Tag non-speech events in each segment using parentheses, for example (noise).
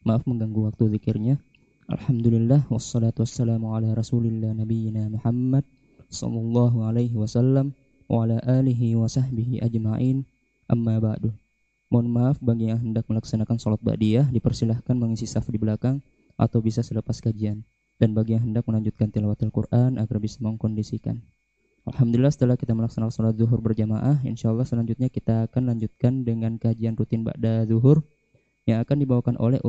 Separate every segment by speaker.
Speaker 1: Maaf mengganggu waktu zikirnya. Alhamdulillah wassalatu wassalamu ala Rasulillah nabiyina Muhammad sallallahu alaihi wasallam wa ala alihi wa sahbihi ajma'in. Amma ba'du. Mohon maaf bagi yang hendak melaksanakan sholat ba'diyah dipersilahkan mengisi saf di belakang atau bisa selepas kajian. Dan bagi yang hendak melanjutkan tilawat Al-Quran agar bisa mengkondisikan. Alhamdulillah setelah kita melaksanakan sholat zuhur berjamaah, insya Allah selanjutnya kita akan lanjutkan dengan kajian rutin Ba'da zuhur yang akan dibawakan oleh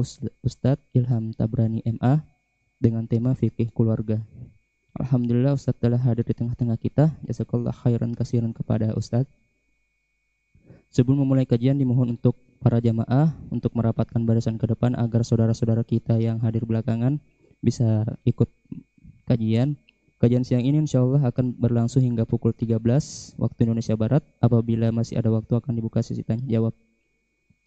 Speaker 1: Ustadz Ilham Tabrani MA dengan tema fikih keluarga. Alhamdulillah Ustadz telah hadir di tengah-tengah kita. Jazakallah khairan kasiran kepada Ustadz. Sebelum memulai kajian dimohon untuk para jamaah untuk merapatkan barisan ke depan agar saudara-saudara kita yang hadir belakangan bisa ikut kajian Kajian siang ini insya Allah akan berlangsung hingga pukul 13 waktu Indonesia Barat. Apabila masih ada waktu akan dibuka sesi tanya jawab.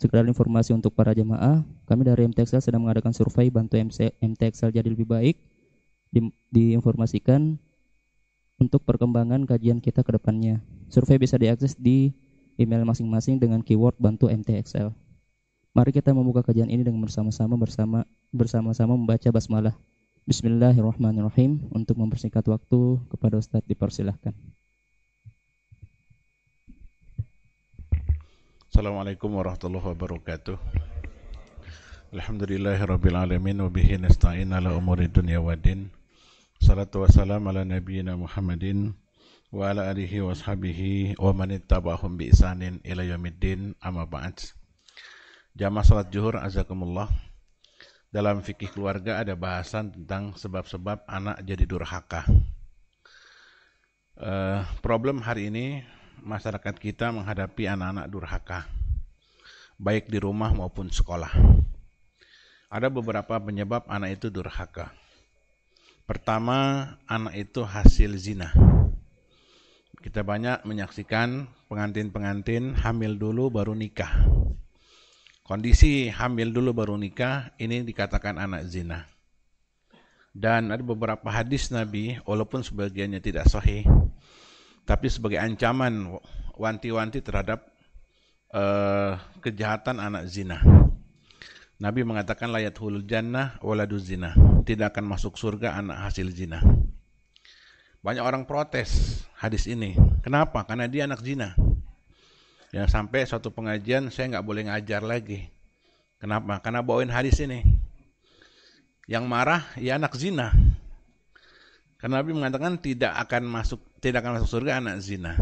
Speaker 1: Sekedar informasi untuk para jemaah, kami dari MTXL sedang mengadakan survei bantu MTXL jadi lebih baik. Di, diinformasikan untuk perkembangan kajian kita ke depannya. Survei bisa diakses di email masing-masing dengan keyword bantu MTXL. Mari kita membuka kajian ini dengan bersama-sama bersama bersama-sama membaca basmalah. Bismillahirrahmanirrahim. Untuk mempersingkat waktu kepada Ustadz dipersilahkan.
Speaker 2: Assalamualaikum warahmatullahi wabarakatuh. Alhamdulillahirabbil alamin wa bihi nasta'in ala umuri dunya waddin. Salatu wassalamu ala nabiyyina Muhammadin wa ala alihi wa ashabihi wa man ittaba'ahum bi isanin ila yaumiddin amma ba'd. Jamaah salat zuhur azakumullah dalam fikih keluarga ada bahasan tentang sebab-sebab anak jadi durhaka. Uh, problem hari ini masyarakat kita menghadapi anak-anak durhaka, baik di rumah maupun sekolah. Ada beberapa penyebab anak itu durhaka. Pertama, anak itu hasil zina. Kita banyak menyaksikan pengantin-pengantin hamil dulu baru nikah kondisi hamil dulu baru nikah ini dikatakan anak zina. Dan ada beberapa hadis Nabi, walaupun sebagiannya tidak sahih, tapi sebagai ancaman wanti-wanti terhadap uh, kejahatan anak zina. Nabi mengatakan layat hulul jannah waladu zina. Tidak akan masuk surga anak hasil zina. Banyak orang protes hadis ini. Kenapa? Karena dia anak zina. Ya sampai suatu pengajian saya nggak boleh ngajar lagi. Kenapa? Karena bawain hadis ini. Yang marah ya anak zina. Karena Nabi mengatakan tidak akan masuk tidak akan masuk surga anak zina.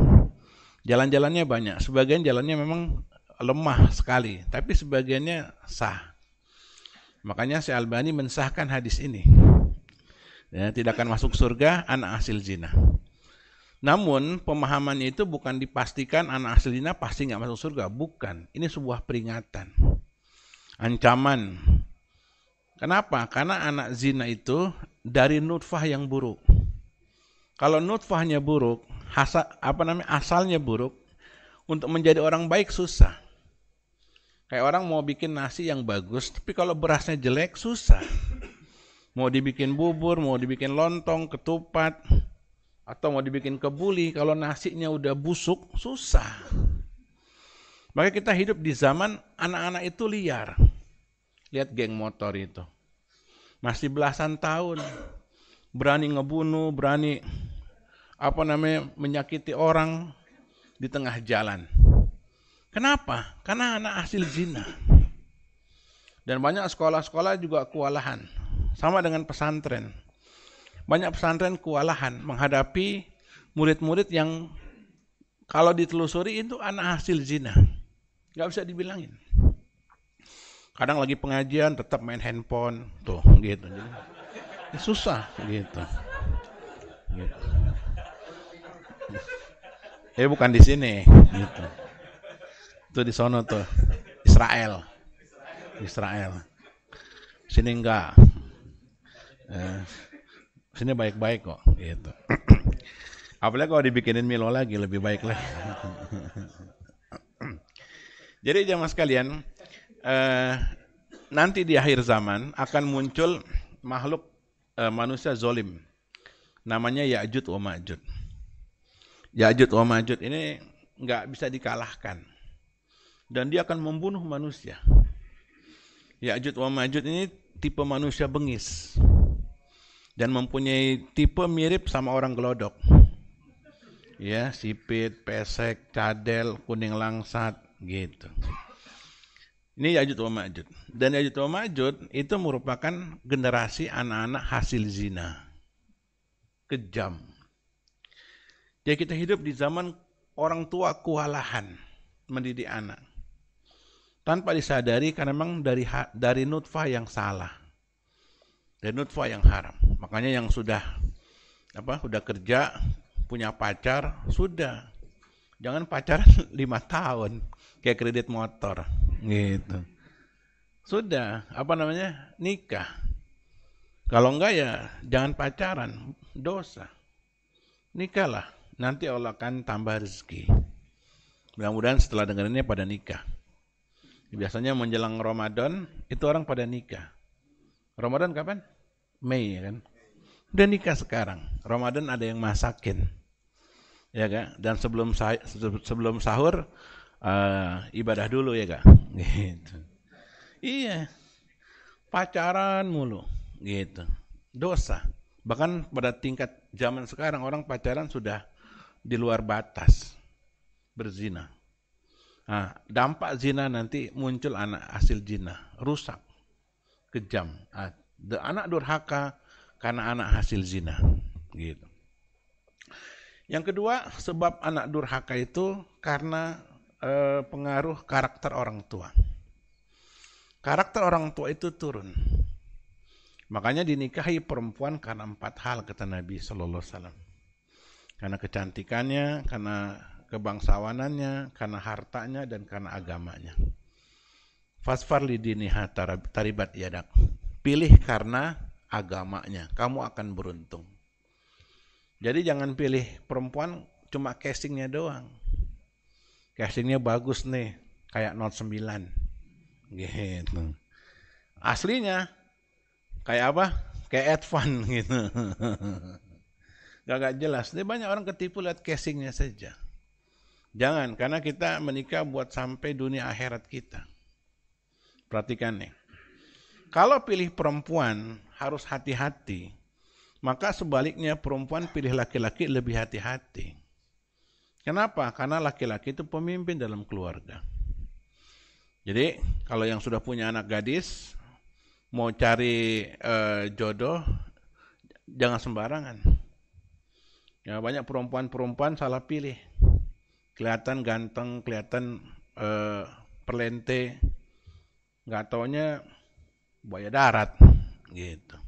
Speaker 2: Jalan-jalannya banyak. Sebagian jalannya memang lemah sekali, tapi sebagiannya sah. Makanya si Albani mensahkan hadis ini. Ya, tidak akan masuk surga anak hasil zina. Namun pemahamannya itu bukan dipastikan anak aslinya pasti nggak masuk surga, bukan. Ini sebuah peringatan, ancaman. Kenapa? Karena anak zina itu dari nutfah yang buruk. Kalau nutfahnya buruk, hasa, apa namanya asalnya buruk, untuk menjadi orang baik susah. Kayak orang mau bikin nasi yang bagus, tapi kalau berasnya jelek susah. Mau dibikin bubur, mau dibikin lontong, ketupat, atau mau dibikin kebuli kalau nasinya udah busuk susah maka kita hidup di zaman anak-anak itu liar lihat geng motor itu masih belasan tahun berani ngebunuh berani apa namanya menyakiti orang di tengah jalan kenapa karena anak hasil zina dan banyak sekolah-sekolah juga kewalahan sama dengan pesantren banyak pesantren kewalahan menghadapi murid-murid yang kalau ditelusuri itu anak hasil zina. Gak bisa dibilangin. Kadang lagi pengajian tetap main handphone, tuh gitu. Jadi, susah gitu. gitu. Eh bukan di sini, gitu. Itu di sono tuh, Israel. Israel. Sini enggak. Eh, Sini baik-baik kok, gitu. Apalagi kalau dibikinin Milo lagi lebih baik lagi. Jadi jamaah sekalian, eh, nanti di akhir zaman akan muncul makhluk eh, manusia zolim. Namanya Ya'jud wa Ma'jud. Ya'jud wa Ma'jud ini nggak bisa dikalahkan. Dan dia akan membunuh manusia. Ya'jud wa Ma'jud ini tipe manusia bengis. Dan mempunyai tipe mirip sama orang gelodok. Ya, sipit, pesek, cadel, kuning langsat, gitu. Ini Ya'jud wa Ma'jud. Dan Ya'jud wa Ma'jud itu merupakan generasi anak-anak hasil zina. Kejam. Jadi kita hidup di zaman orang tua kewalahan mendidik anak. Tanpa disadari karena memang dari dari nutfah yang salah. Dari nutfah yang haram. Makanya yang sudah apa sudah kerja punya pacar sudah. Jangan pacaran (laughs) lima tahun kayak kredit motor gitu. Sudah apa namanya nikah. Kalau enggak ya jangan pacaran dosa. Nikahlah nanti Allah akan tambah rezeki mudah-mudahan setelah dengar ini pada nikah Biasanya menjelang Ramadan itu orang pada nikah. Ramadan kapan? Mei ya kan? Udah nikah sekarang. Ramadan ada yang masakin. Ya kan? Dan sebelum sebelum sahur uh, ibadah dulu ya kan? (laughs) Gitu. Iya. Pacaran mulu gitu. Dosa. Bahkan pada tingkat zaman sekarang orang pacaran sudah di luar batas berzina. Nah, dampak zina nanti muncul anak hasil zina, rusak, kejam. Nah, anak durhaka karena anak hasil zina. Gitu. Yang kedua, sebab anak durhaka itu karena eh, pengaruh karakter orang tua. Karakter orang tua itu turun. Makanya dinikahi perempuan karena empat hal kata Nabi Shallallahu Alaihi Wasallam. Karena kecantikannya, karena kebangsawanannya, karena hartanya, dan karena agamanya. Fasfar lidiniha taribat yadak. Pilih karena agamanya, kamu akan beruntung. Jadi jangan pilih perempuan cuma casingnya doang. Casingnya bagus nih, kayak Note 9. Gitu. Aslinya kayak apa? Kayak advan gitu. (laughs) Gak, gak jelas. Ini banyak orang ketipu lihat casingnya saja. Jangan, karena kita menikah buat sampai dunia akhirat kita. Perhatikan nih. Kalau pilih perempuan harus hati-hati, maka sebaliknya perempuan pilih laki-laki lebih hati-hati. Kenapa? Karena laki-laki itu pemimpin dalam keluarga. Jadi kalau yang sudah punya anak gadis, mau cari eh, jodoh, jangan sembarangan. Ya, banyak perempuan-perempuan salah pilih kelihatan ganteng, kelihatan uh, perlente, nggak taunya buaya darat, gitu.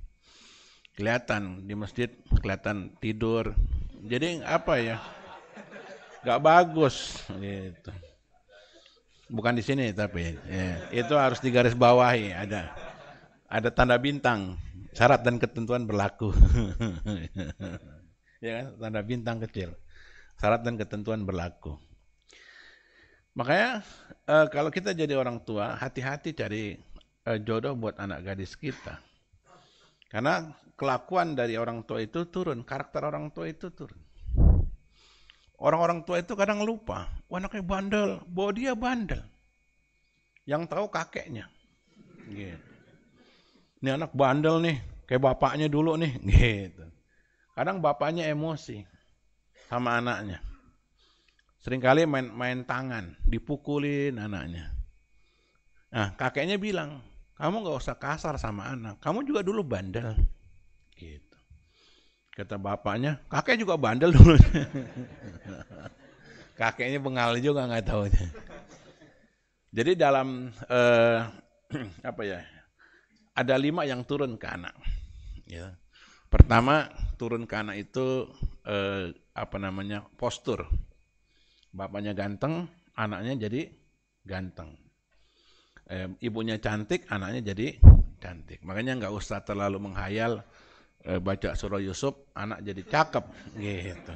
Speaker 2: Kelihatan di masjid, kelihatan tidur. Jadi apa ya? Nggak bagus, gitu. Bukan di sini tapi ya, itu harus digaris bawahi ada ada tanda bintang syarat dan ketentuan berlaku (laughs) ya kan tanda bintang kecil syarat dan ketentuan berlaku. Makanya uh, kalau kita jadi orang tua, hati-hati cari uh, jodoh buat anak gadis kita. Karena kelakuan dari orang tua itu turun, karakter orang tua itu turun. Orang-orang tua itu kadang lupa, Wah, anaknya bandel, bahwa dia bandel. Yang tahu kakeknya. Gitu. Ini anak bandel nih, kayak bapaknya dulu nih. (laughs) Gitu. Kadang bapaknya emosi sama anaknya. Seringkali main main tangan, dipukulin anaknya. Nah, kakeknya bilang, kamu nggak usah kasar sama anak, kamu juga dulu bandel. Gitu. Kata bapaknya, kakek juga bandel dulu. (laughs) Kakeknya bengal juga nggak tahu. Jadi dalam eh, (clears throat) apa ya? Ada lima yang turun ke anak. Ya. Pertama turun ke anak itu eh, apa namanya postur. Bapaknya ganteng, anaknya jadi ganteng. Eh, ibunya cantik, anaknya jadi cantik. Makanya nggak usah terlalu menghayal eh, baca surah Yusuf, anak jadi cakep, gitu.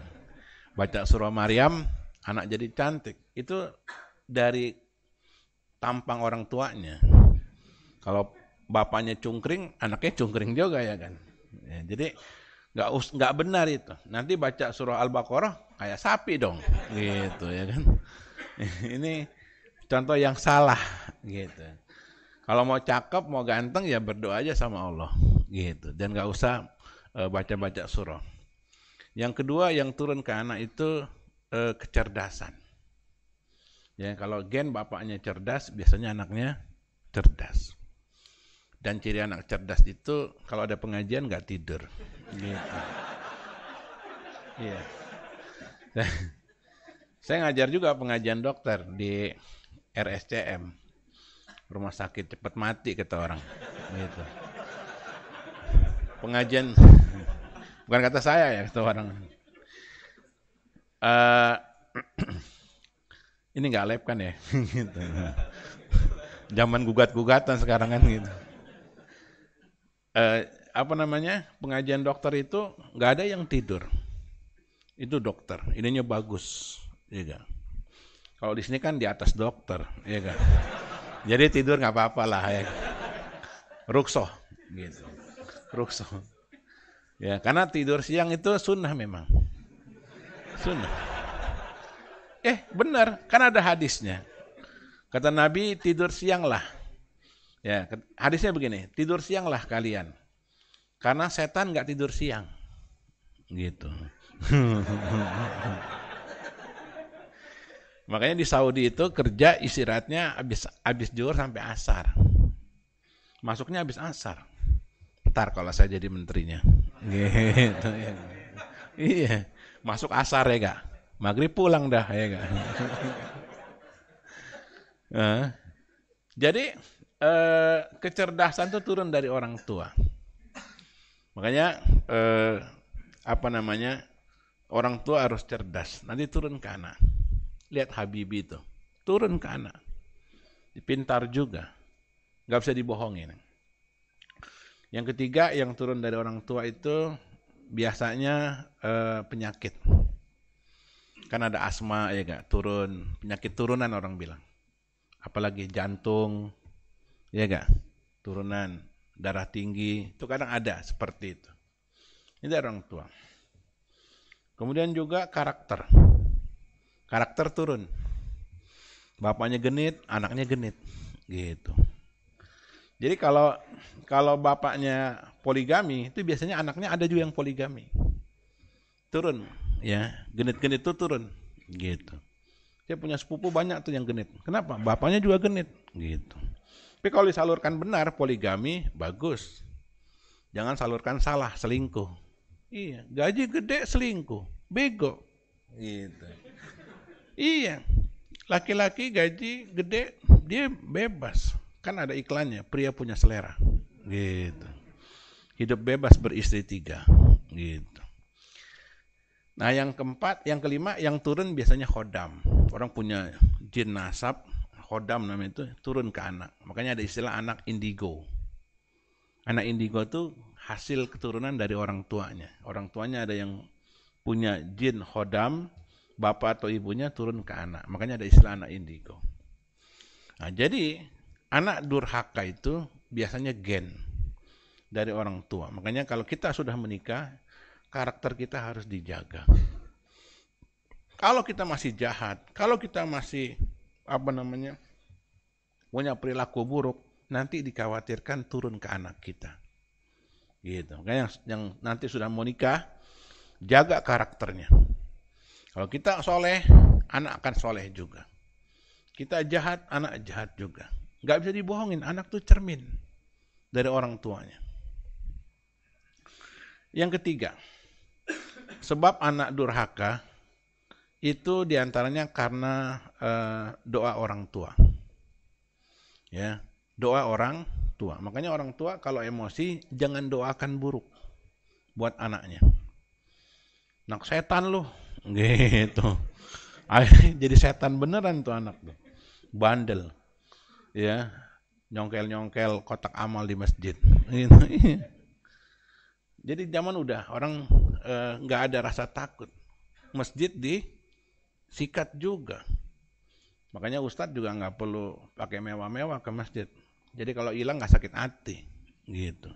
Speaker 2: Baca surah Maryam, anak jadi cantik. Itu dari tampang orang tuanya. Kalau bapaknya cungkring, anaknya cungkring juga ya kan. Ya, jadi nggak nggak benar itu. Nanti baca surah Al-Baqarah kayak sapi dong, gitu ya kan. (laughs) Ini contoh yang salah gitu. Kalau mau cakep, mau ganteng ya berdoa aja sama Allah gitu. Dan nggak usah uh, baca-baca surah. Yang kedua yang turun ke anak itu uh, kecerdasan. Ya kalau gen bapaknya cerdas, biasanya anaknya cerdas. Dan ciri anak cerdas itu kalau ada pengajian nggak tidur. Gitu. Iya. (laughs) Saya ngajar juga pengajian dokter di RSCM. Rumah sakit cepat mati kata orang. Gitu. Pengajian bukan kata saya ya kata orang. Uh, (clears throat) ini nggak lab kan ya? (laughs) gitu. Zaman gugat-gugatan sekarang kan gitu. Uh, apa namanya pengajian dokter itu nggak ada yang tidur itu dokter, ininya bagus, ya? Kalau di sini kan di atas dokter, ya kan? Jadi tidur nggak apa-apa lah, ya. Rukso, gitu. Rukso. Ya, karena tidur siang itu sunnah memang. Sunnah. Eh, benar, kan ada hadisnya. Kata Nabi, tidur siang lah. Ya, hadisnya begini, tidur siang lah kalian. Karena setan nggak tidur siang. Gitu. (laughs) Makanya di Saudi itu kerja istirahatnya habis habis juhur sampai asar. Masuknya habis asar. Ntar kalau saya jadi menterinya. Gitu ya. Iya, masuk asar ya gak? Maghrib pulang dah ya nah, (laughs) jadi eh, kecerdasan itu turun dari orang tua. Makanya eh, apa namanya? Orang tua harus cerdas, nanti turun ke anak. Lihat Habibie itu, turun ke anak. Pintar juga, nggak bisa dibohongin. Yang ketiga yang turun dari orang tua itu biasanya eh, penyakit. Kan ada asma ya gak, turun, penyakit turunan orang bilang. Apalagi jantung, ya gak, turunan, darah tinggi, itu kadang ada seperti itu. Ini orang tua. Kemudian juga karakter. Karakter turun. Bapaknya genit, anaknya genit. Gitu. Jadi kalau kalau bapaknya poligami, itu biasanya anaknya ada juga yang poligami. Turun, ya. Genit-genit itu turun. Gitu. Dia punya sepupu banyak tuh yang genit. Kenapa? Bapaknya juga genit. Gitu. Tapi kalau disalurkan benar poligami, bagus. Jangan salurkan salah, selingkuh. Iya, gaji gede selingkuh, bego. Gitu. Iya, laki-laki gaji gede dia bebas. Kan ada iklannya, pria punya selera. Gitu. Hidup bebas beristri tiga. Gitu. Nah yang keempat, yang kelima, yang turun biasanya khodam. Orang punya jin nasab, khodam namanya itu, turun ke anak. Makanya ada istilah anak indigo. Anak indigo itu hasil keturunan dari orang tuanya. Orang tuanya ada yang punya jin hodam, bapak atau ibunya turun ke anak. Makanya ada istilah anak indigo. Nah, jadi anak durhaka itu biasanya gen dari orang tua. Makanya kalau kita sudah menikah, karakter kita harus dijaga. Kalau kita masih jahat, kalau kita masih apa namanya punya perilaku buruk, nanti dikhawatirkan turun ke anak kita. Gitu. Makanya yang, yang nanti sudah mau nikah, jaga karakternya. Kalau kita soleh, anak akan soleh juga. Kita jahat, anak jahat juga. Gak bisa dibohongin, anak tuh cermin dari orang tuanya. Yang ketiga, sebab anak durhaka itu di antaranya karena uh, doa orang tua. Ya, doa orang tua. Makanya orang tua kalau emosi jangan doakan buruk buat anaknya. Nak setan loh, (laughs) gitu. Jadi setan beneran tuh anak tuh. Bandel. Ya, nyongkel-nyongkel kotak amal di masjid. (laughs) Gitu. Jadi zaman udah orang eh, nggak e, ada rasa takut. Masjid di sikat juga. Makanya Ustadz juga nggak perlu pakai mewah-mewah ke masjid. Jadi kalau hilang nggak sakit hati, gitu.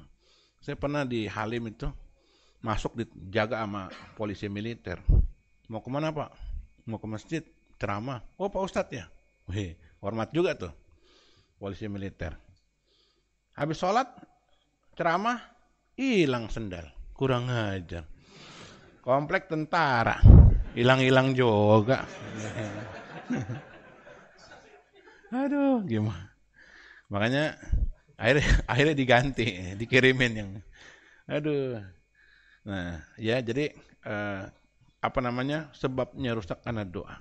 Speaker 2: Saya pernah di Halim itu masuk dijaga sama polisi militer. Mau ke mana pak? Mau ke masjid, ceramah. Oh pak Ustadz ya? Wih, hormat juga tuh polisi militer. Habis sholat, ceramah, hilang sendal. Kurang ajar. Komplek tentara. Hilang-hilang juga. Aduh, gimana? Makanya akhirnya, (laughs) akhirnya diganti, dikirimin yang. Aduh. Nah, ya jadi eh, apa namanya sebabnya rusak karena doa.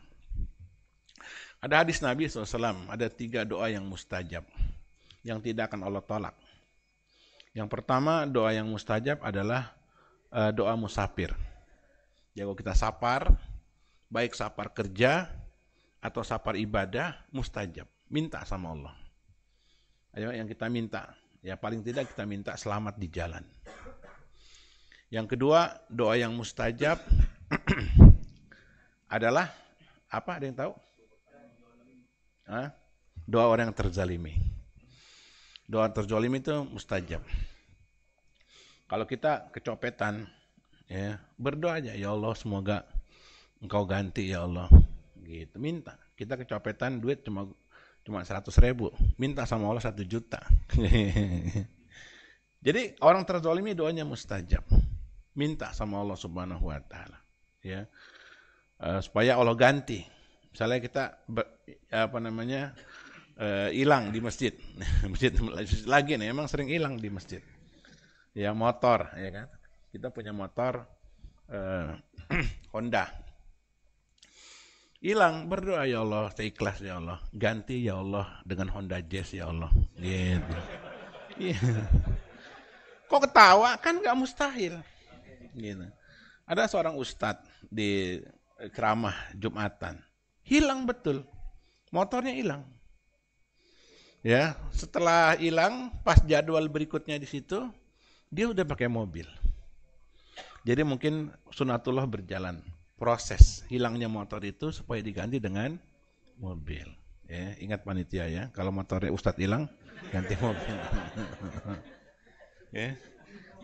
Speaker 2: Ada hadis Nabi SAW, ada tiga doa yang mustajab, yang tidak akan Allah tolak. Yang pertama doa yang mustajab adalah uh, doa musafir. Ya kalau kita sapar, baik sapar kerja atau sapar ibadah, mustajab. Minta sama Allah. Ayo yang kita minta, ya paling tidak kita minta selamat di jalan. Yang kedua, doa yang mustajab (clears throat) adalah apa? Ada yang tahu? Hah? Doa orang yang terzalimi. Doa terzalimi itu mustajab. Kalau kita kecopetan, ya berdoa aja, ya Allah semoga engkau ganti ya Allah. Gitu, minta. Kita kecopetan duit cuma cuma 100 ribu, minta sama Allah satu juta. (laughs) Jadi orang terzalimi doanya mustajab. Minta sama Allah Subhanahu wa taala, ya. Uh, supaya Allah ganti misalnya kita apa namanya eh, hilang uh, di masjid (laughs) masjid lagi nih emang sering hilang di masjid ya motor ya kan kita punya motor uh, (clears throat) Honda. Hilang berdoa ya Allah saya ikhlas ya Allah. Ganti ya Allah dengan Honda Jazz ya Allah. Gitu. Iya. Kok ketawa? Kan nggak mustahil. Gitu. Ada seorang ustadz di keramah Jumatan. Hilang betul. Motornya hilang. Ya, setelah hilang, pas jadwal berikutnya di situ, dia udah pakai mobil. Jadi mungkin sunatullah berjalan proses hilangnya motor itu supaya diganti dengan mobil. Ya, ingat panitia ya, kalau motornya Ustadz hilang, ganti mobil. (laughs) ya.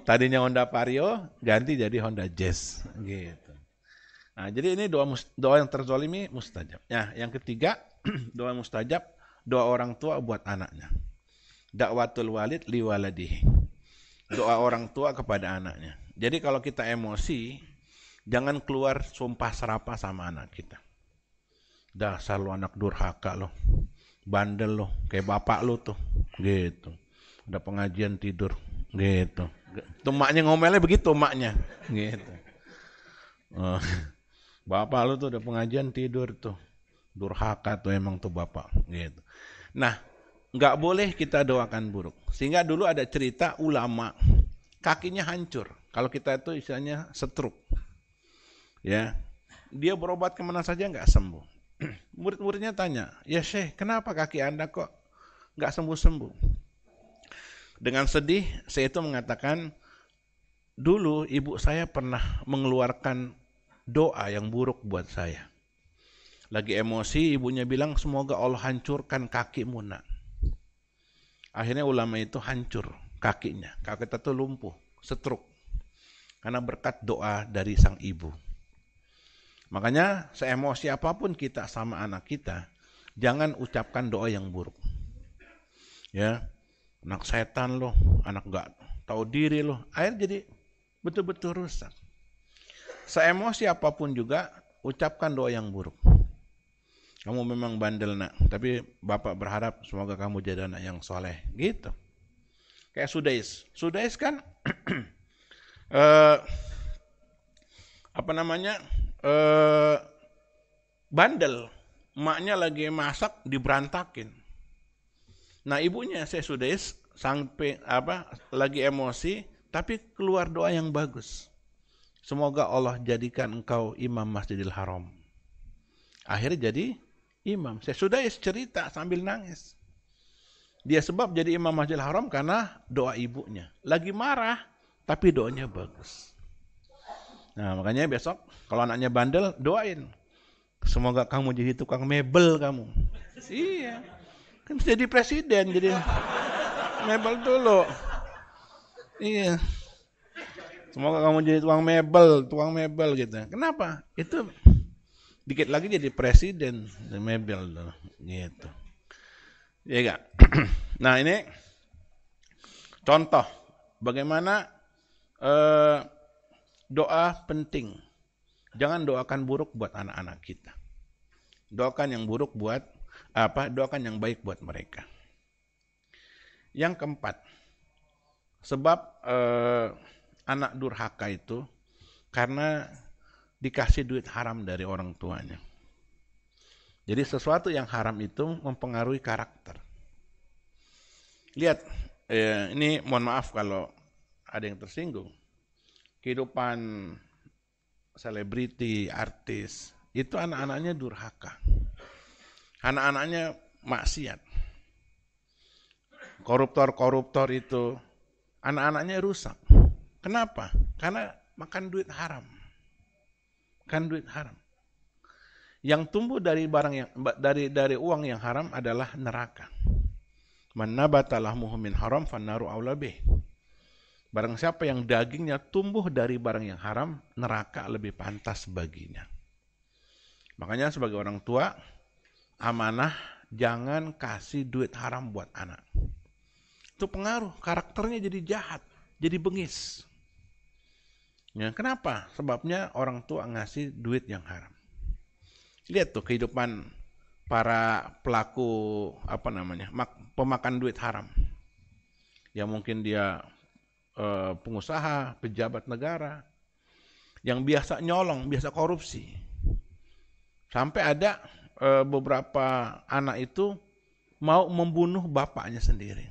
Speaker 2: Tadinya Honda Vario, ganti jadi Honda Jazz. Gitu. Nah, jadi ini doa doa yang terzolimi mustajab. Ya, yang ketiga (clears throat) doa mustajab doa orang tua buat anaknya. Dakwatul walid li waladihi. Doa orang tua kepada anaknya. Jadi kalau kita emosi, jangan keluar sumpah serapah sama anak kita. Dasar lu anak durhaka lo. Bandel lo, kayak bapak lo tuh. Gitu. Udah pengajian tidur. Gitu. Tuh maknya ngomelnya begitu maknya. Gitu. Oh. Bapak lu tuh udah pengajian tidur tuh. Durhaka tuh emang tuh bapak. Gitu. Nah, nggak boleh kita doakan buruk. Sehingga dulu ada cerita ulama kakinya hancur. Kalau kita itu istilahnya setruk. Ya, dia berobat ke mana saja nggak sembuh. (clears throat) Murid-muridnya tanya, ya Syekh, kenapa kaki anda kok nggak sembuh-sembuh? Dengan sedih, saya itu mengatakan, dulu ibu saya pernah mengeluarkan doa yang buruk buat saya. Lagi emosi, ibunya bilang semoga Allah hancurkan kakimu nak. Akhirnya ulama itu hancur kakinya. Kaki tuh lumpuh, setruk. Karena berkat doa dari sang ibu. Makanya seemosi apa pun kita sama anak kita, jangan ucapkan doa yang buruk. Ya, anak setan loh, anak gak tahu diri loh. Akhir jadi betul-betul rusak. Seemosi apa pun juga, ucapkan doa yang buruk. Kamu memang bandel nak, tapi bapak berharap semoga kamu jadi anak yang soleh. Gitu. Kayak Sudais. Sudais kan uh, (clears throat) apa namanya uh, bandel. Maknya lagi masak diberantakin. Nah ibunya saya Sudais sampai apa lagi emosi, tapi keluar doa yang bagus. Semoga Allah jadikan engkau imam Masjidil Haram. Akhirnya jadi imam. Saya sudah cerita sambil nangis. Dia sebab jadi imam Masjidil Haram karena doa ibunya. Lagi marah, tapi doanya bagus. Nah makanya besok kalau anaknya bandel, doain. Semoga kamu jadi tukang mebel kamu. iya. Kan jadi presiden, jadi mebel dulu. Iya. Semoga kamu jadi tukang mebel, tukang mebel gitu. Kenapa? Itu dikit lagi jadi presiden mebel gitu. Ya enggak? (clears throat) nah, ini Contoh, bagaimana eh, doa penting. Jangan doakan buruk buat anak-anak kita. Doakan yang buruk buat apa? Doakan yang baik buat mereka. Yang keempat, sebab eh, anak durhaka itu karena dikasih duit haram dari orang tuanya. Jadi sesuatu yang haram itu mempengaruhi karakter. Lihat, eh, ini mohon maaf kalau ada yang tersinggung. Kehidupan selebriti, artis, itu anak-anaknya durhaka. Anak-anaknya maksiat. Koruptor-koruptor itu, anak-anaknya rusak. Kenapa? Karena makan duit haram. Kan duit haram. Yang tumbuh dari barang yang dari dari uang yang haram adalah neraka. Man nabata lahmuhu min haram fannaru aula Barang siapa yang dagingnya tumbuh dari barang yang haram, neraka lebih pantas baginya. Makanya sebagai orang tua, amanah jangan kasih duit haram buat anak. Itu pengaruh, karakternya jadi jahat, jadi bengis. Ya, kenapa? Sebabnya orang tua ngasih duit yang haram. Lihat tuh kehidupan para pelaku apa namanya pemakan duit haram. Ya mungkin dia eh, pengusaha, pejabat negara yang biasa nyolong, biasa korupsi. Sampai ada eh, beberapa anak itu mau membunuh bapaknya sendiri.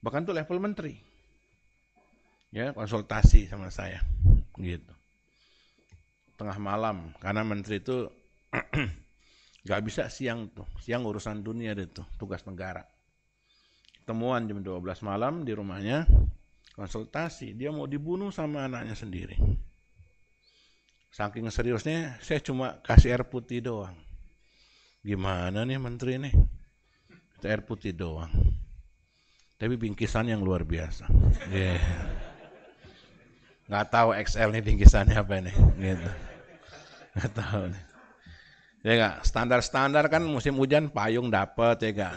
Speaker 2: Bahkan tuh level menteri ya konsultasi sama saya. Gitu. Tengah malam karena menteri itu (clears throat) nggak bisa siang tuh. Siang urusan dunia itu tugas negara. Temuan jam 12 malam di rumahnya konsultasi. Dia mau dibunuh sama anaknya sendiri. Saking seriusnya saya cuma kasih air putih doang. Gimana nih menteri nih? Air putih doang. Tapi bingkisan yang luar biasa. Yeah nggak tahu XL nih bingkisannya apa ini. Gitu. Nggak tahu nih. Ya gak standar-standar kan musim hujan payung dapat ya gak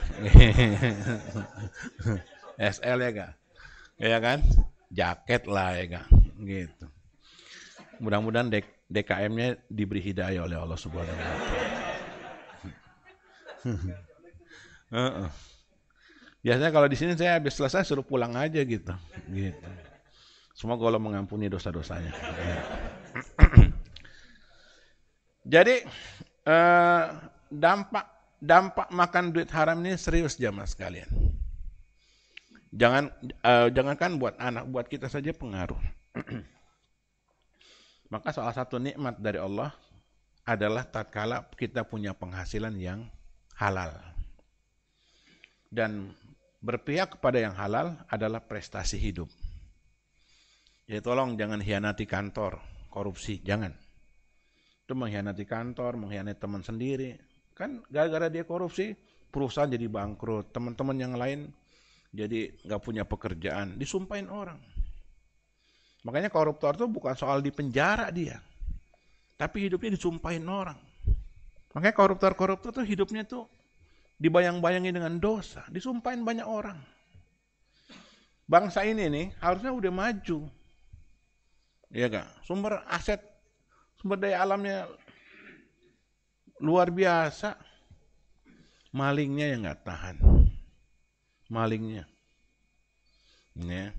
Speaker 2: SL (laughs) ya gak ya kan? Jaket lah ya gak gitu. Mudah-mudahan DKM-nya diberi hidayah oleh Allah Subhanahu wa taala. (laughs) Biasanya kalau di sini saya habis selesai suruh pulang aja gitu. Gitu. Semoga Allah mengampuni dosa-dosanya. (clears throat) Jadi eh, dampak dampak makan duit haram ini serius jamaah sekalian. Jangan eh, jangankan buat anak, buat kita saja pengaruh. (clears throat) Maka salah satu nikmat dari Allah adalah tatkala kita punya penghasilan yang halal. Dan berpihak kepada yang halal adalah prestasi hidup. Ya tolong jangan hianati kantor, korupsi, jangan. Itu mengkhianati kantor, mengkhianati teman sendiri. Kan gara-gara dia korupsi, perusahaan jadi bangkrut, teman-teman yang lain jadi nggak punya pekerjaan, disumpahin orang. Makanya koruptor itu bukan soal di penjara dia, tapi hidupnya disumpahin orang. Makanya koruptor-koruptor tuh hidupnya tuh dibayang-bayangi dengan dosa, disumpahin banyak orang. Bangsa ini nih harusnya udah maju, Iya kak, sumber aset, sumber daya alamnya luar biasa. Malingnya yang nggak tahan. Malingnya. Ya.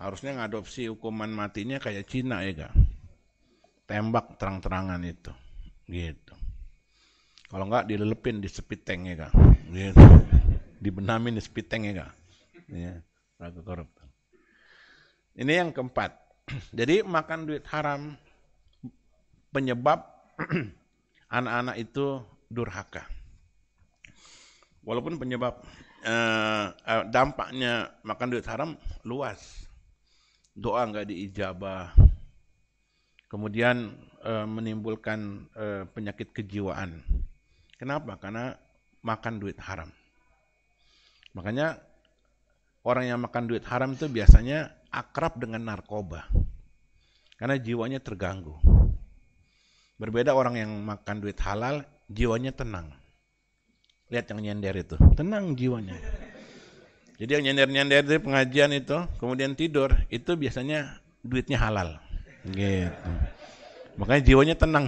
Speaker 2: Harusnya ngadopsi hukuman matinya kayak Cina ya kak. Tembak terang-terangan itu. Gitu. Kalau nggak dilelepin di tank ya kak. Gitu. Dibenamin di tank ya kak. Ya. Ini yang keempat (clears throat) Jadi makan duit haram penyebab (clears throat) anak-anak itu durhaka. Walaupun penyebab eh, eh, dampaknya makan duit haram luas. Doa nggak diijabah. Kemudian eh, menimbulkan eh, penyakit kejiwaan. Kenapa? Karena makan duit haram. Makanya orang yang makan duit haram itu biasanya akrab dengan narkoba. Karena jiwanya terganggu. Berbeda orang yang makan duit halal, jiwanya tenang. Lihat yang nyender itu, tenang jiwanya. Jadi yang nyender-nyender dari pengajian itu, kemudian tidur, itu biasanya duitnya halal. Gitu. Makanya jiwanya tenang.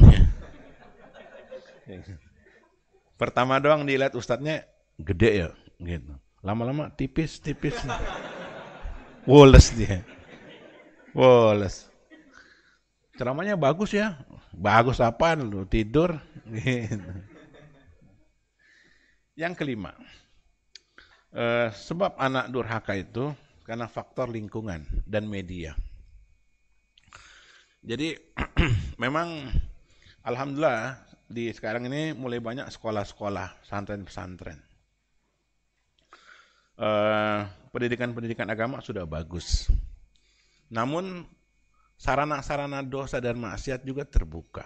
Speaker 2: Pertama doang dilihat ustadznya gede ya, gitu. Lama-lama tipis, tipis. Woles dia. Woles. Ceramahnya bagus ya. Bagus apa lu tidur. (laughs) Yang kelima, eh, sebab anak durhaka itu karena faktor lingkungan dan media. Jadi (clears throat) memang alhamdulillah di sekarang ini mulai banyak sekolah-sekolah, pesantren-pesantren. Eh, pendidikan-pendidikan agama sudah bagus. Namun sarana-sarana dosa dan maksiat juga terbuka.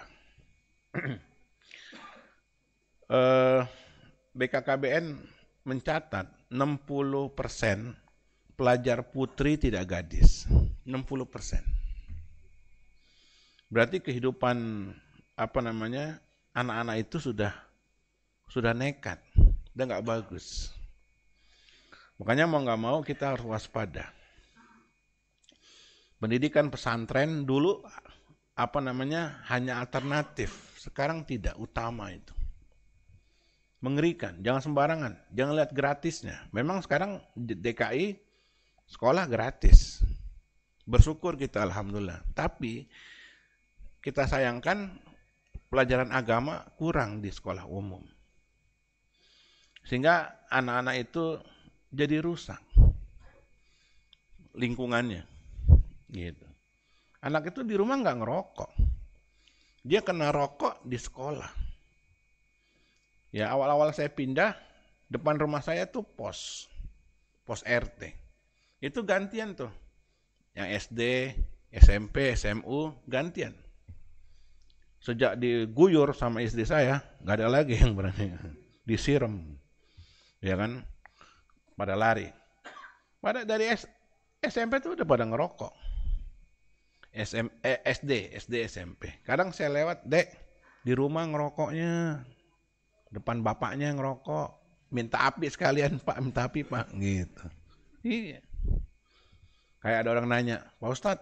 Speaker 2: (clears throat) eh, BKKBN mencatat 60 persen pelajar putri tidak gadis. 60 persen. Berarti kehidupan apa namanya anak-anak itu sudah sudah nekat, udah nggak bagus. Makanya mau nggak mau kita harus waspada. Pendidikan pesantren dulu apa namanya hanya alternatif, sekarang tidak utama itu mengerikan. Jangan sembarangan, jangan lihat gratisnya. Memang sekarang DKI sekolah gratis. Bersyukur kita alhamdulillah. Tapi kita sayangkan pelajaran agama kurang di sekolah umum. Sehingga anak-anak itu jadi rusak lingkungannya. Gitu. Anak itu di rumah nggak ngerokok. Dia kena rokok di sekolah Ya awal-awal saya pindah, depan rumah saya tuh pos, pos RT. Itu gantian tuh. Yang SD, SMP, SMU, gantian. Sejak diguyur sama istri saya, nggak ada lagi yang berani. (laughs) Disiram. Ya kan? Pada lari. Pada dari S, SMP tuh udah pada ngerokok. SM, eh, SD, SD, SMP. Kadang saya lewat, dek, di rumah ngerokoknya. Depan bapaknya ngerokok. Minta api sekalian pak minta api pak. Gitu. Iya. Kayak ada orang nanya pak ustad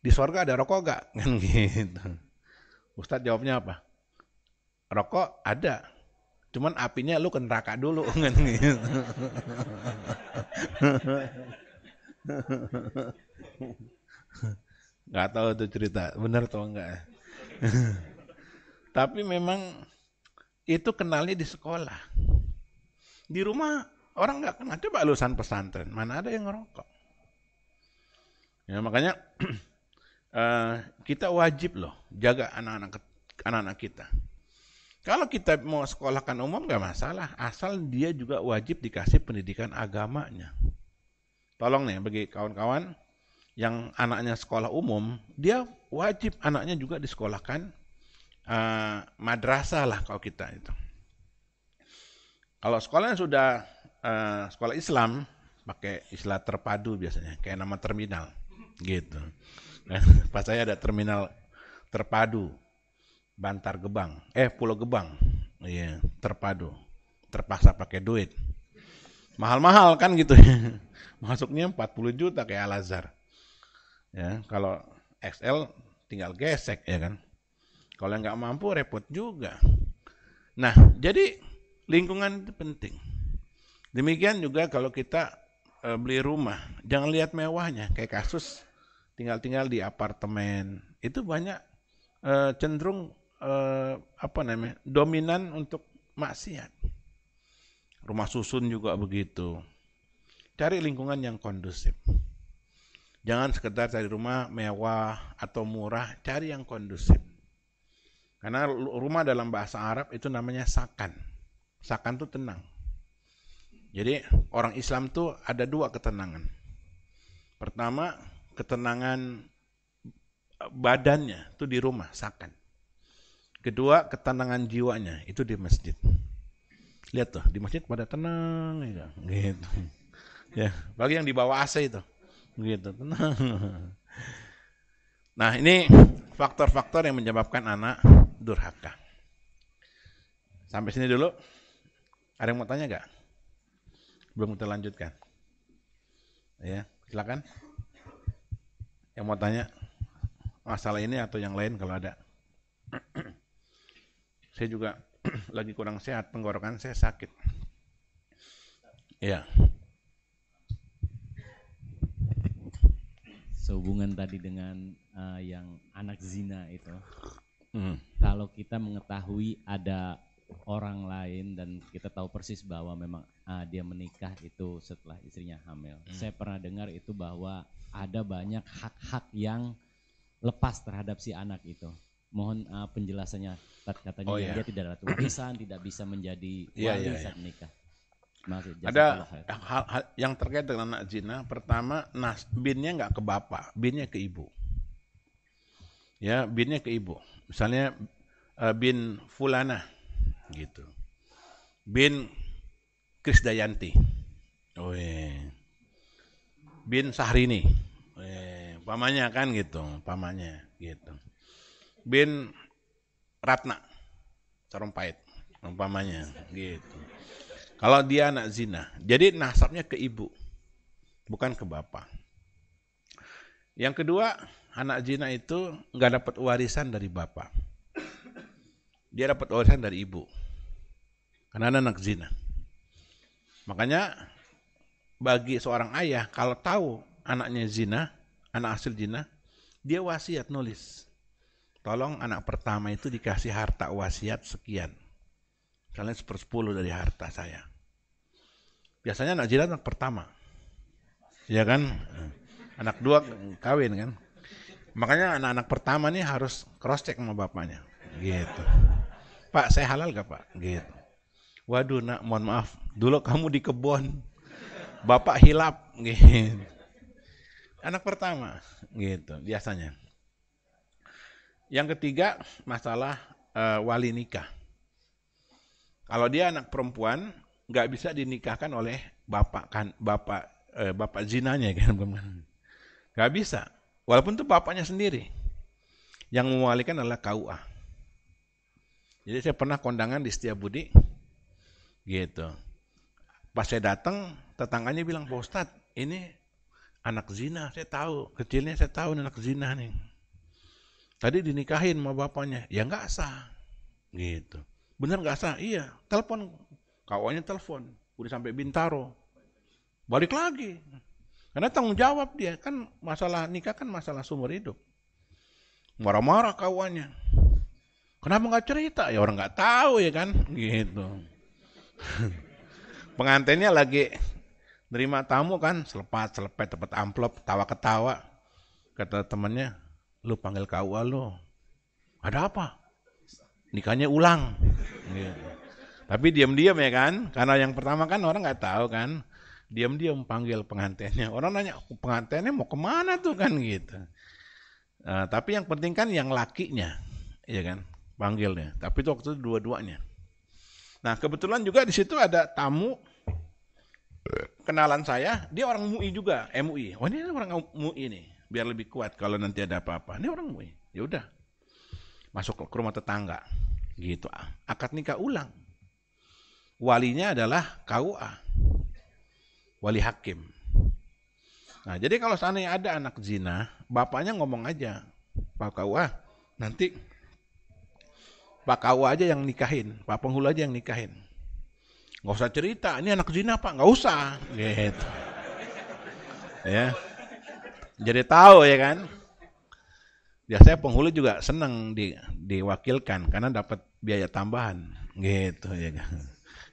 Speaker 2: di sorga ada rokok gak (laughs) kan gitu. Ustad jawabnya apa? Rokok ada cuman apinya lu ke neraka dulu (laughs) kan gitu nggak tahu tuh cerita benar atau enggak tapi memang itu kenalnya di sekolah. Di rumah orang nggak kenal. Coba lulusan pesantren, mana ada yang ngerokok. Ya makanya uh, (clears throat) kita wajib loh jaga anak-anak anak-anak kita. Kalau kita mau sekolahkan umum nggak masalah, asal dia juga wajib dikasih pendidikan agamanya. Tolong nih bagi kawan-kawan yang anaknya sekolah umum, dia wajib anaknya juga disekolahkan uh, madrasah lah kalau kita itu. Kalau sekolahnya sudah uh, sekolah Islam, pakai istilah terpadu biasanya, kayak nama terminal, gitu. (laughs) Pas saya ada terminal terpadu, Bantar Gebang, eh Pulau Gebang, iya terpadu, terpaksa pakai duit, mahal-mahal kan gitu, (laughs) masuknya 40 juta kayak Al Azhar, ya kalau XL tinggal gesek ya kan. Kalau nggak mampu repot juga. Nah, jadi lingkungan itu penting. Demikian juga kalau kita e, beli rumah, jangan lihat mewahnya. Kayak kasus tinggal-tinggal di apartemen, itu banyak e, cenderung e, apa namanya dominan untuk maksiat. Rumah susun juga begitu. Cari lingkungan yang kondusif. Jangan sekedar cari rumah mewah atau murah, cari yang kondusif. Karena rumah dalam bahasa Arab itu namanya sakan. Sakan itu tenang. Jadi orang Islam itu ada dua ketenangan. Pertama, ketenangan badannya itu di rumah, sakan. Kedua, ketenangan jiwanya itu di masjid. Lihat tuh, di masjid pada tenang gitu. gitu. (laughs) Ya, bagi yang di bawah AC itu. Gitu, tenang. (laughs) Nah, ini faktor-faktor yang menyebabkan anak durhaka. Sampai sini dulu. Ada yang mau tanya gak? Belum kita lanjutkan. Ya, silakan. Yang mau tanya masalah ini atau yang lain kalau ada. (clears throat) saya juga (clears throat) lagi kurang sehat, tenggorokan saya sakit. Ya.
Speaker 3: Sehubungan tadi dengan uh, yang anak zina itu,
Speaker 2: Hmm.
Speaker 3: kalau kita mengetahui ada orang lain dan kita tahu persis bahwa memang uh, dia menikah itu setelah istrinya hamil.
Speaker 2: Hmm.
Speaker 3: Saya pernah dengar itu bahwa ada banyak hak-hak yang lepas terhadap si anak itu. Mohon uh, penjelasannya. Katanya
Speaker 2: Oh, iya.
Speaker 3: dia tidak ada warisan, tidak bisa menjadi
Speaker 2: Iya,
Speaker 3: wali
Speaker 2: iya,
Speaker 3: saat menikah. Maksud,
Speaker 2: Ada hal, hal yang terkait dengan anak zina. Pertama, nas binnya nggak ke bapak, binnya ke ibu. Ya, binnya ke ibu. Misalnya eh, bin Fulana, gitu. Bin Krisdayanti. Oh iya. Bin Sahrini. Eh, pamannya kan gitu, pamannya gitu. Bin Ratna Sarumpait, umpamanya gitu. Kalau dia anak zina, jadi nasabnya ke ibu, bukan ke bapak. Yang kedua, anak zina itu nggak dapat warisan dari bapak. Dia dapat warisan dari ibu. Karena ada anak zina. Makanya bagi seorang ayah kalau tahu anaknya zina, anak hasil zina, dia wasiat nulis. Tolong anak pertama itu dikasih harta wasiat sekian. Misalnya sepersepuluh dari harta saya. Biasanya anak zina anak pertama. Ya kan? Anak dua kawin kan? Makanya anak-anak pertama nih harus cross check sama bapaknya. Gitu. Pak, saya halal gak pak? Gitu. Waduh nak, mohon maaf. Dulu kamu di kebun. Bapak hilap. Gitu. Anak pertama. Gitu, biasanya. Yang ketiga, masalah eh, wali nikah. Kalau dia anak perempuan, nggak bisa dinikahkan oleh bapak kan, bapak eh, bapak zinanya kan, nggak bisa. Walaupun itu bapaknya sendiri. Yang mewalikan adalah KUA. Jadi saya pernah kondangan di Setiabudi, gitu. Pas saya datang, tetangganya bilang, Pak Ustadz, ini anak zina, saya tahu. Kecilnya saya tahu anak zina nih. Tadi dinikahin sama bapaknya, ya nggak sah. Gitu. Bener nggak sah? Iya. Telepon, kawannya telepon. Udah sampai Bintaro. Balik lagi. Karena tanggung jawab dia. Kan masalah nikah kan masalah sumber hidup. Marah-marah kawannya. Kenapa nggak cerita? Ya orang nggak tahu ya kan. Gitu. (laughs) Pengantinnya lagi nerima tamu kan, selepat, selepet, dapat amplop, tawa-ketawa. Kata temannya, lu panggil KUA lu. Ada apa? Nikahnya ulang. Tapi diam-diam ya kan, karena yang pertama kan orang nggak tahu kan. Diam-diam panggil pengantinnya. Orang nanya, pengantinnya mau ke mana tuh kan gitu. Nah, tapi yang penting kan yang lakinya, ya kan, panggilnya. Tapi itu waktu dua-duanya. Nah kebetulan juga di situ ada tamu kenalan saya, dia orang MUI juga, MUI. Oh ini orang MUI nih, biar lebih kuat kalau nanti ada apa-apa. Ini orang MUI. Ya udah, masuk ke rumah tetangga, gitu. Akad nikah ulang. Walinya adalah KUA, wali hakim. Nah jadi kalau seandainya ada anak zina, bapaknya ngomong aja, Pak KUA, nanti Pak KUA aja yang nikahin, Pak penghulu aja yang nikahin. Nggak usah cerita, ini anak zina Pak, nggak usah. Gitu. Ya. Jadi tahu ya kan. Biasanya penghulu juga senang di, diwakilkan karena dapat biaya tambahan. Gitu ya kan.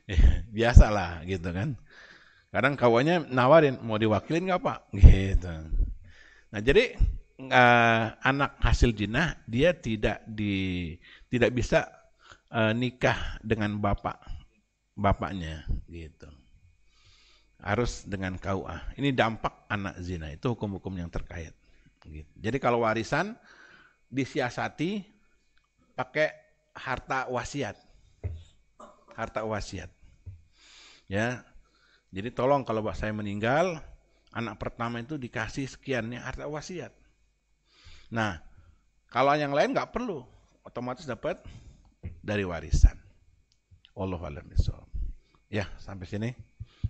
Speaker 2: (laughs) Biasalah gitu kan. Kadang kawannya nawarin, mau diwakilin nggak Pak? Gitu. Nah jadi eh, anak hasil jinah dia tidak di tidak bisa eh, nikah dengan bapak bapaknya gitu. Harus dengan KUA. Ini dampak anak zina itu hukum-hukum yang terkait. Gitu. Jadi kalau warisan disiasati pakai harta wasiat. Harta wasiat. Ya. Jadi tolong kalau saya meninggal, anak pertama itu dikasih sekian ya harta wasiat. Nah, kalau yang lain nggak perlu, otomatis dapat dari warisan. Allah alam Ya, sampai sini.